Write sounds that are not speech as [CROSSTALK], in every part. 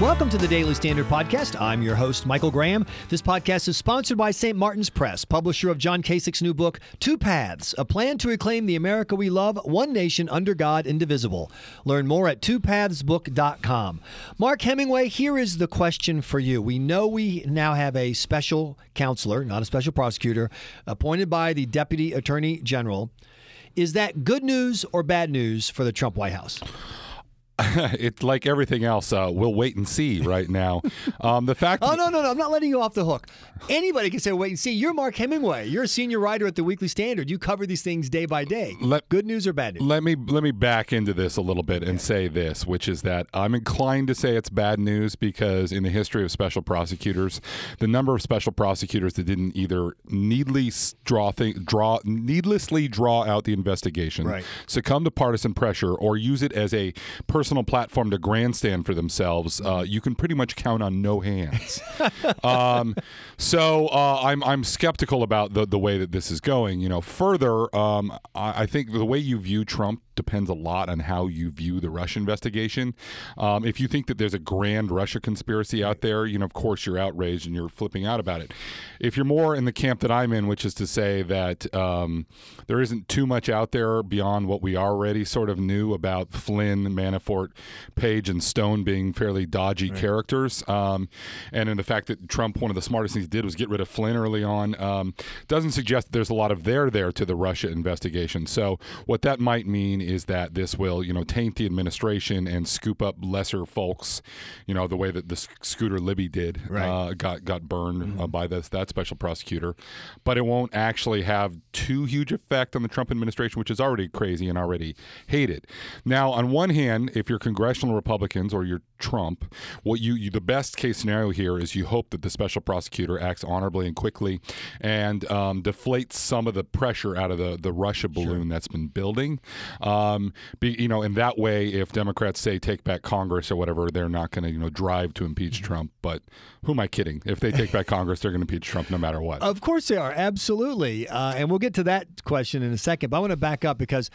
Welcome to the Daily Standard Podcast. I'm your host, Michael Graham. This podcast is sponsored by St. Martin's Press, publisher of John Kasich's new book, Two Paths A Plan to Reclaim the America We Love, One Nation Under God, Indivisible. Learn more at twopathsbook.com. Mark Hemingway, here is the question for you. We know we now have a special counselor, not a special prosecutor, appointed by the Deputy Attorney General. Is that good news or bad news for the Trump White House? [LAUGHS] it's like everything else. Uh, we'll wait and see right now. Um, the fact. oh no, no, no! I'm not letting you off the hook. Anybody can say wait and see. You're Mark Hemingway. You're a senior writer at the Weekly Standard. You cover these things day by day. Let, Good news or bad news? Let me let me back into this a little bit and say this, which is that I'm inclined to say it's bad news because in the history of special prosecutors, the number of special prosecutors that didn't either needlessly draw th- draw needlessly draw out the investigation, Right. succumb to partisan pressure, or use it as a personal platform to grandstand for themselves, uh, you can pretty much count on no hands. [LAUGHS] um, so uh, I'm I'm skeptical about the the way that this is going. You know, further, um, I, I think the way you view Trump depends a lot on how you view the Russia investigation. Um, if you think that there's a grand Russia conspiracy out there, you know, of course you're outraged and you're flipping out about it. If you're more in the camp that I'm in, which is to say that um, there isn't too much out there beyond what we already sort of knew about Flynn, Manafort, Page, and Stone being fairly dodgy characters, um, and in the fact that Trump, one of the smartest things he did was get rid of Flynn early on, um, doesn't suggest that there's a lot of there there to the Russia investigation. So what that might mean is that this will, you know, taint the administration and scoop up lesser folks, you know, the way that the Scooter Libby did, Right. uh, got got burned uh, by this that special prosecutor, but it won't actually have too huge effect on the Trump administration, which is already crazy and already hated. Now, on one hand, if you're congressional Republicans or you're Trump, what you, you the best case scenario here is you hope that the special prosecutor acts honorably and quickly and um, deflates some of the pressure out of the the Russia balloon that's been building. Um, be, you know, in that way, if Democrats say take back Congress or whatever, they're not going to you know drive to impeach Trump. But who am I kidding? If they take back [LAUGHS] Congress, they're going to impeach Trump no matter what. Of course they are, absolutely. Uh, and we'll get to that question in a second. But I want to back up because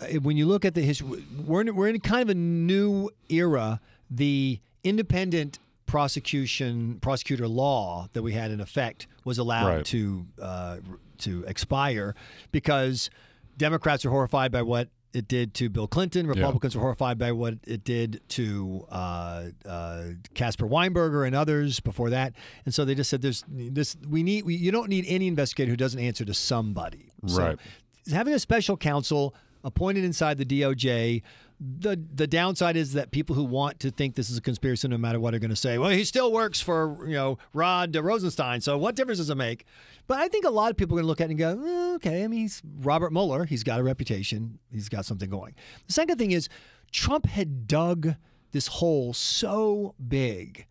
uh, when you look at the history, we're in, we're in kind of a new era. The independent prosecution prosecutor law that we had in effect was allowed Right. to uh, to expire because Democrats are horrified by what it did to Bill Clinton. Republicans were horrified by what it did to uh, uh, Caspar Weinberger and others before that, and so they just said, "There's this. We need. We, you don't need any investigator who doesn't answer to somebody." So Right. having a special counsel appointed inside the DOJ. The the downside is that people who want to think this is a conspiracy, no matter what, are going to say, "Well, he still works for you know Rod Rosenstein, so what difference does it make?" But I think a lot of people are going to look at it and go, "Eh, "Okay, I mean, he's Robert Mueller. He's got a reputation. He's got something going." The second thing is, Trump had dug this hole so big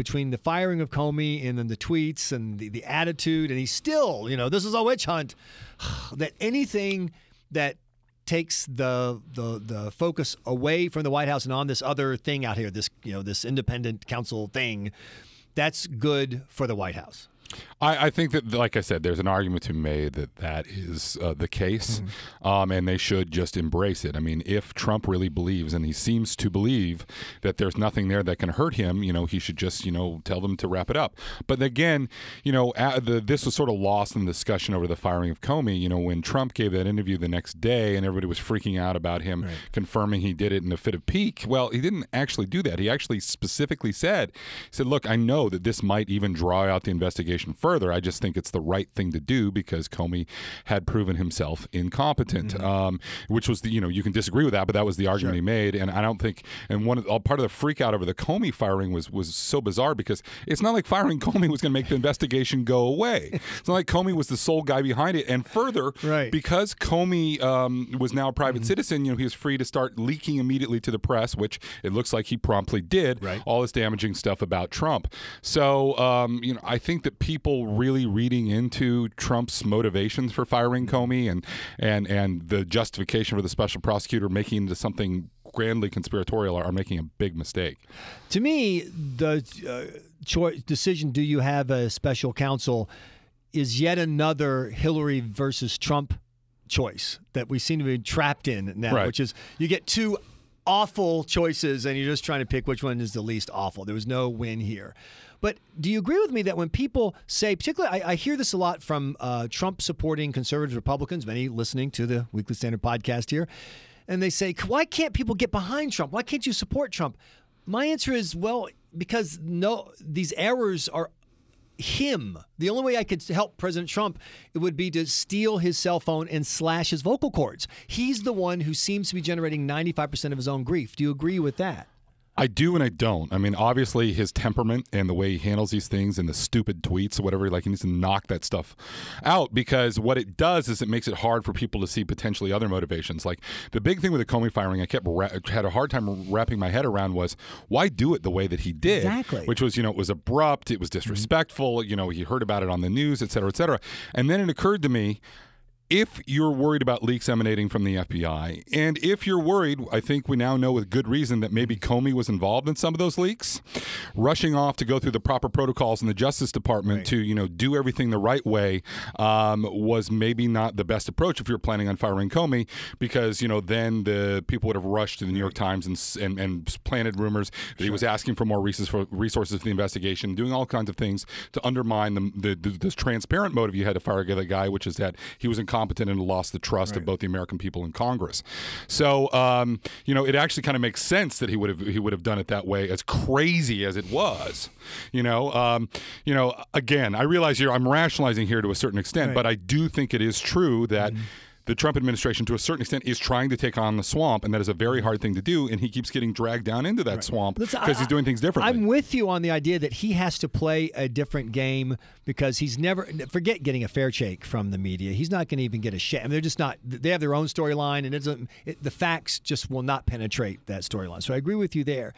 between the firing of Comey and then the tweets and the, the attitude, and he's still, you know, this is a witch hunt. [SIGHS] that anything that takes the the the focus away from the White House and on this other thing out here, this you know, this independent counsel thing, that's good for the White House. I, I think that, like I said, there's an argument to be made that that is uh, the case, um, and they should just embrace it. I mean, if Trump really believes, and he seems to believe, that there's nothing there that can hurt him, you know, he should just, you know, tell them to wrap it up. But again, you know, the, this was sort of lost in the discussion over the firing of Comey. You know, when Trump gave that interview the next day, and everybody was freaking out about him confirming he did it in a fit of pique. Well, he didn't actually do that. He actually specifically said, he said, "Look, I know that this might even draw out the investigation further. I just think it's the right thing to do because Comey had proven himself incompetent." Um, which was the you know you can disagree with that, but that was the argument he made. And I don't think and one of part of the freak out over the Comey firing was was so bizarre because it's not like firing [LAUGHS] Comey was going to make the investigation go away. It's not like Comey was the sole guy behind it. And further, Right. because Comey um, was now a private citizen, you know, he was free to start leaking immediately to the press, which it looks like he promptly did. Right. All this damaging stuff about Trump. So, um, you know, I think that people really reading into Trump's motivations for firing Comey and and and the justification for the special prosecutor making it into something grandly conspiratorial are, are making a big mistake. To me, the uh, choi- decision do you have a special counsel is yet another Hillary versus Trump choice that we seem to be trapped in now, Right. which is you get two awful choices, and you're just trying to pick which one is the least awful. There was no win here. But do you agree with me that when people say, particularly, I, I hear this a lot from uh, Trump supporting conservative Republicans, many listening to the Weekly Standard podcast here, and they say, why can't people get behind Trump? Why can't you support Trump? My answer is, well, because no, these errors are him. The only way I could help President Trump it would be to steal his cell phone and slash his vocal cords. He's the one who seems to be generating 95% of his own grief. Do you agree with that? I do and I don't. I mean, obviously, his temperament and the way he handles these things and the stupid tweets or whatever, like he needs to knock that stuff out because what it does is it makes it hard for people to see potentially other motivations. Like the big thing with the Comey firing, I kept ra- had a hard time wrapping my head around was why do it the way that he did, Exactly. which was you know it was abrupt, it was mm-hmm. disrespectful. You know, he heard about it on the news, et cetera, et cetera, and then it occurred to me if you're worried about leaks emanating from the FBI, and if you're worried, I think we now know with good reason that maybe Comey was involved in some of those leaks, rushing off to go through the proper protocols in the Justice Department Right. to you know do everything the right way um, was maybe not the best approach if you're planning on firing Comey, because you know then the people would have rushed to the New York Times and and, and planted rumors that he was asking for more resources for, resources for the investigation, doing all kinds of things to undermine the, the, the this transparent motive you had to fire the guy, which is that he was incompetent and lost the trust of both the American people and Congress. So um, you know, it actually kind of makes sense that he would have he would have done it that way, as crazy as it was. You know, um, you know, again, I realize here I'm rationalizing here to a certain extent, Right. but I do think it is true that. The Trump administration, to a certain extent, is trying to take on the swamp, and that is a very hard thing to do. And he keeps getting dragged down into that swamp because he's doing things differently. I'm with you on the idea that he has to play a different game because he's never forget getting a fair shake from the media. He's not going to even get a shake. I mean, they're just not. They have their own storyline, and it doesn't. It, the facts just will not penetrate that storyline. So I agree with you there.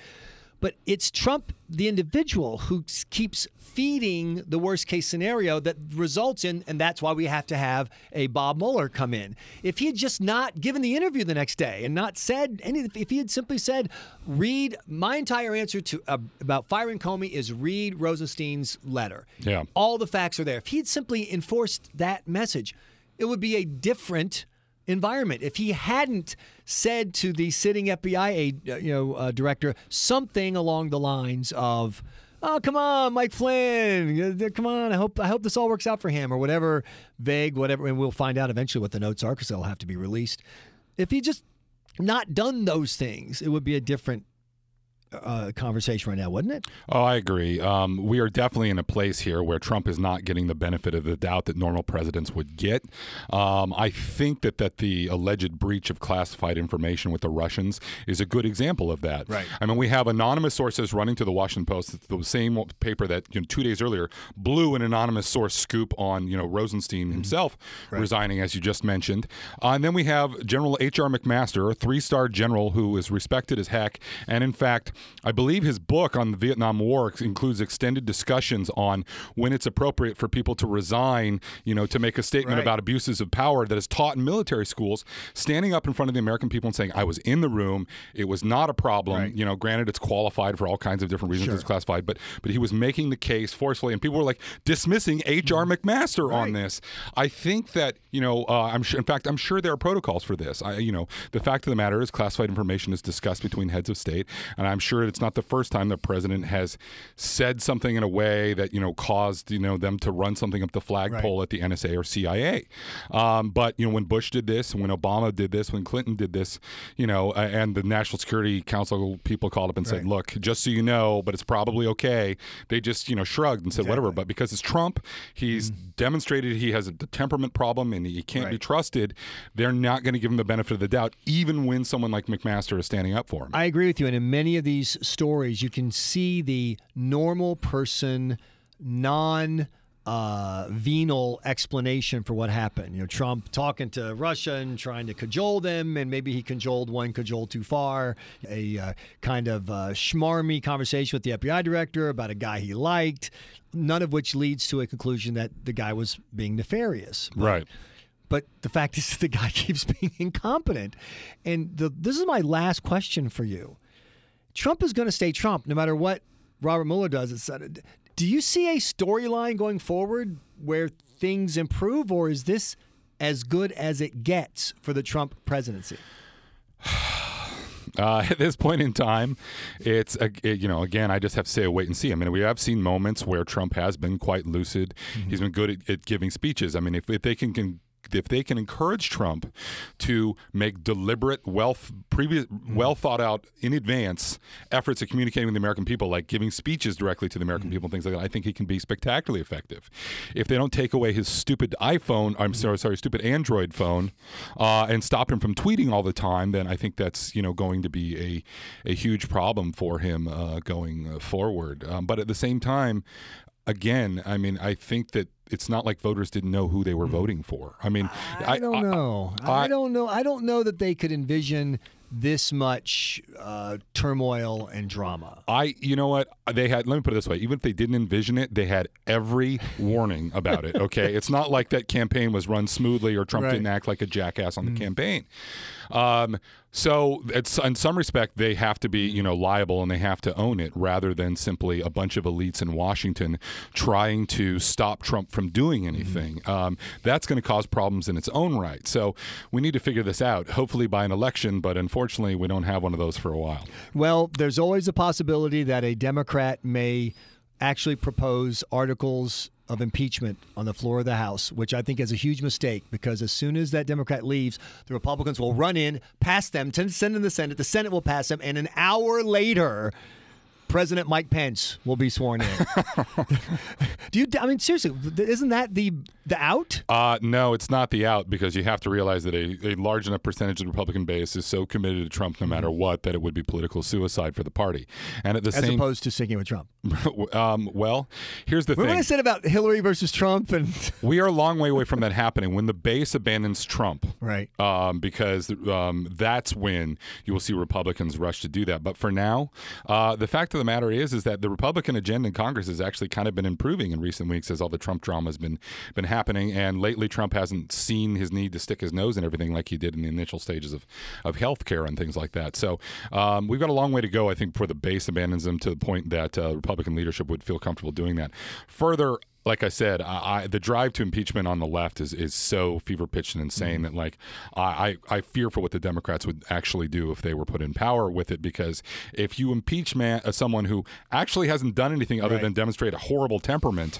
But it's Trump, the individual, who keeps feeding the worst case scenario that results in, and that's why we have to have a Bob Mueller come in. If he had just not given the interview the next day and not said any, if he had simply said, read my entire answer to uh, about firing Comey is read Rosenstein's letter. Yeah. All the facts are there. If he had simply enforced that message, it would be a different environment. If he hadn't said to the sitting FBI uh, you know uh, director something along the lines of Oh come on, Mike Flynn! Come on, I hope I hope this all works out for him, or whatever vague, whatever, and we'll find out eventually what the notes are because they'll have to be released. If he just not done those things, it would be a different uh, conversation right now, wouldn't it? Oh, I agree. Um, we are definitely in a place here where Trump is not getting the benefit of the doubt that normal presidents would get. Um, I think that that the alleged breach of classified information with the Russians is a good example of that. Right. I mean, we have anonymous sources running to the Washington Post, the same paper that you know, two days earlier blew an anonymous source scoop on you know Rosenstein Mm-hmm. himself resigning, as you just mentioned. Uh, and then we have General H.R. McMaster, a three-star general who is respected as heck, and in fact, I believe his book on the Vietnam War includes extended discussions on when it's appropriate for people to resign, you know, to make a statement Right. about abuses of power that is taught in military schools, standing up in front of the American people and saying, I was in the room, it was not a problem. Right. You know, granted it's qualified for all kinds of different reasons it's classified, but but he was making the case forcefully and people were like dismissing H.R. McMaster on Mm-hmm. Right. this. I think that, you know, uh, I'm sure in fact I'm sure there are protocols for this. I you know, the fact of the matter is classified information is discussed between heads of state and I'm sure it's not the first time the president has said something in a way that, you know, caused, you know, them to run something up the flagpole at the NSA or CIA. Um, but, you know, when Bush did this, when Obama did this, when Clinton did this, you know, and the National Security Council people called up and said, look, just so you know, but it's probably okay. They just, you know, shrugged and said, whatever. But because it's Trump, he's demonstrated he has a temperament problem and he can't be Mm-hmm. Trusted. They're not going to give him the benefit of the doubt, even when someone like McMaster is standing up for him. I agree with you. And in many of these stories, you can see the normal person, non uh, venal explanation for what happened. You know, Trump talking to Russia and trying to cajole them, and maybe he cajoled one cajole too far. A uh, kind of uh, schmarmy conversation with the FBI director about a guy he liked, none of which leads to a conclusion that the guy was being nefarious. But- right. But the fact is, [LAUGHS] the guy keeps being incompetent. And the, this is my last question for you. Trump is going to stay Trump no matter what Robert Mueller does. It's, do you see a storyline going forward where things improve, or is this as good as it gets for the Trump presidency? [SIGHS] Uh, at this point in time, it's uh, it, you know again I just have to say wait and see. I mean we have seen moments where Trump has been quite lucid. Mm-hmm. He's been good at, at, giving speeches. I mean if, if they can, can if they can encourage Trump to make deliberate, well previous, mm-hmm. well thought out in advance efforts at communicating with the American people, like giving speeches directly to the American mm-hmm. people, things like that, I think he can be spectacularly effective. If they don't take away his stupid iPhone, I'm sorry, sorry, stupid Android phone, uh, and stop him from tweeting all the time, then I think that's you know going to be a a huge problem for him uh, going uh, forward. Um, but at the same time, again, I mean, I think that it's not like voters didn't know who they were hmm. voting for. I mean, I, I don't know. I, I, don't know. I don't know that they could envision this much uh, turmoil and drama. I, you know what, they had. Let me put it this way: even if they didn't envision it, they had every warning about it. Okay, [LAUGHS] it's not like that campaign was run smoothly or Trump right. didn't act like a jackass on the mm. campaign. Um, so, it's in some respect, they have to be, you know, liable and they have to own it, rather than simply a bunch of elites in Washington trying to stop Trump from doing anything. Mm-hmm. Um, that's going to cause problems in its own right. So, we need to figure this out. Hopefully, by an election, but unfortunately, we don't have one of those for a while. Well, there's always a possibility that a Democrat may actually propose articles of impeachment on the floor of the House, which I think is a huge mistake because as soon as that Democrat leaves, the Republicans will run in, pass them, send in the Senate. The Senate will pass them, and an hour later, President Mike Pence will be sworn in. [LAUGHS] Do you? I mean, seriously, isn't that the the out? Uh, no, it's not the out because you have to realize that a, a large enough percentage of the Republican base is so committed to Trump, no matter mm-hmm. what, that it would be political suicide for the party. And at the as same, as opposed to sticking with Trump. [LAUGHS] um, well, here's the Remember thing. What I said about Hillary versus Trump, and [LAUGHS] we are a long way away from that happening. When the base abandons Trump, right? Um, because um, that's when you will see Republicans rush to do that. But for now, uh, the fact of the matter is, is that the Republican agenda in Congress has actually kind of been improving in recent weeks as all the Trump drama has been been happening. And lately, Trump hasn't seen his need to stick his nose in everything like he did in the initial stages of of health care and things like that. So um, we've got a long way to go, I think, before the base abandons him to the point that uh, Republican leadership would feel comfortable doing that. Further, like I said, I, I, the drive to impeachment on the left is, is so fever pitched and insane mm-hmm. that like I, I fear for what the Democrats would actually do if they were put in power with it because if you impeach man, uh, someone who actually hasn't done anything other right. than demonstrate a horrible temperament,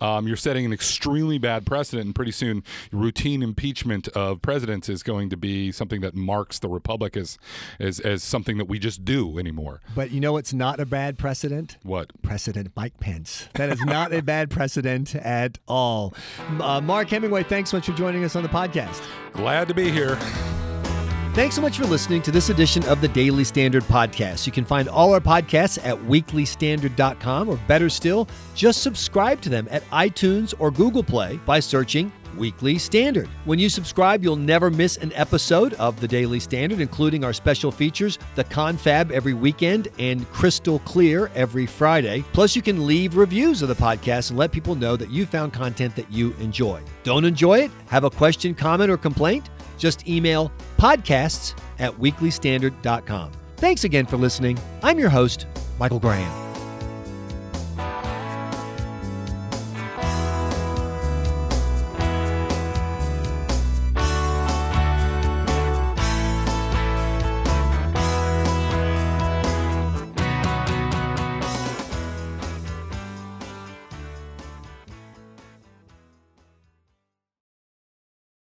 um, you're setting an extremely bad precedent, and pretty soon routine impeachment of presidents is going to be something that marks the republic as as, as something that we just do anymore. But you know what's not a bad precedent? What? President Mike Pence. That is not a bad precedent at all. Uh, Mark Hemingway, thanks so much for joining us on the podcast. Glad to be here. Thanks so much for listening to this edition of the Daily Standard Podcast. You can find all our podcasts at weeklystandard.com, or better still, just subscribe to them at iTunes or Google Play by searching Weekly Standard. When you subscribe, you'll never miss an episode of the Daily Standard, including our special features, The Confab every weekend and Kristol Clear every Friday. Plus, you can leave reviews of the podcast and let people know that you found content that you enjoy. Don't enjoy it? Have a question, comment, or complaint? Just email podcasts at weeklystandard.com. Thanks again for listening. I'm your host, Michael Graham.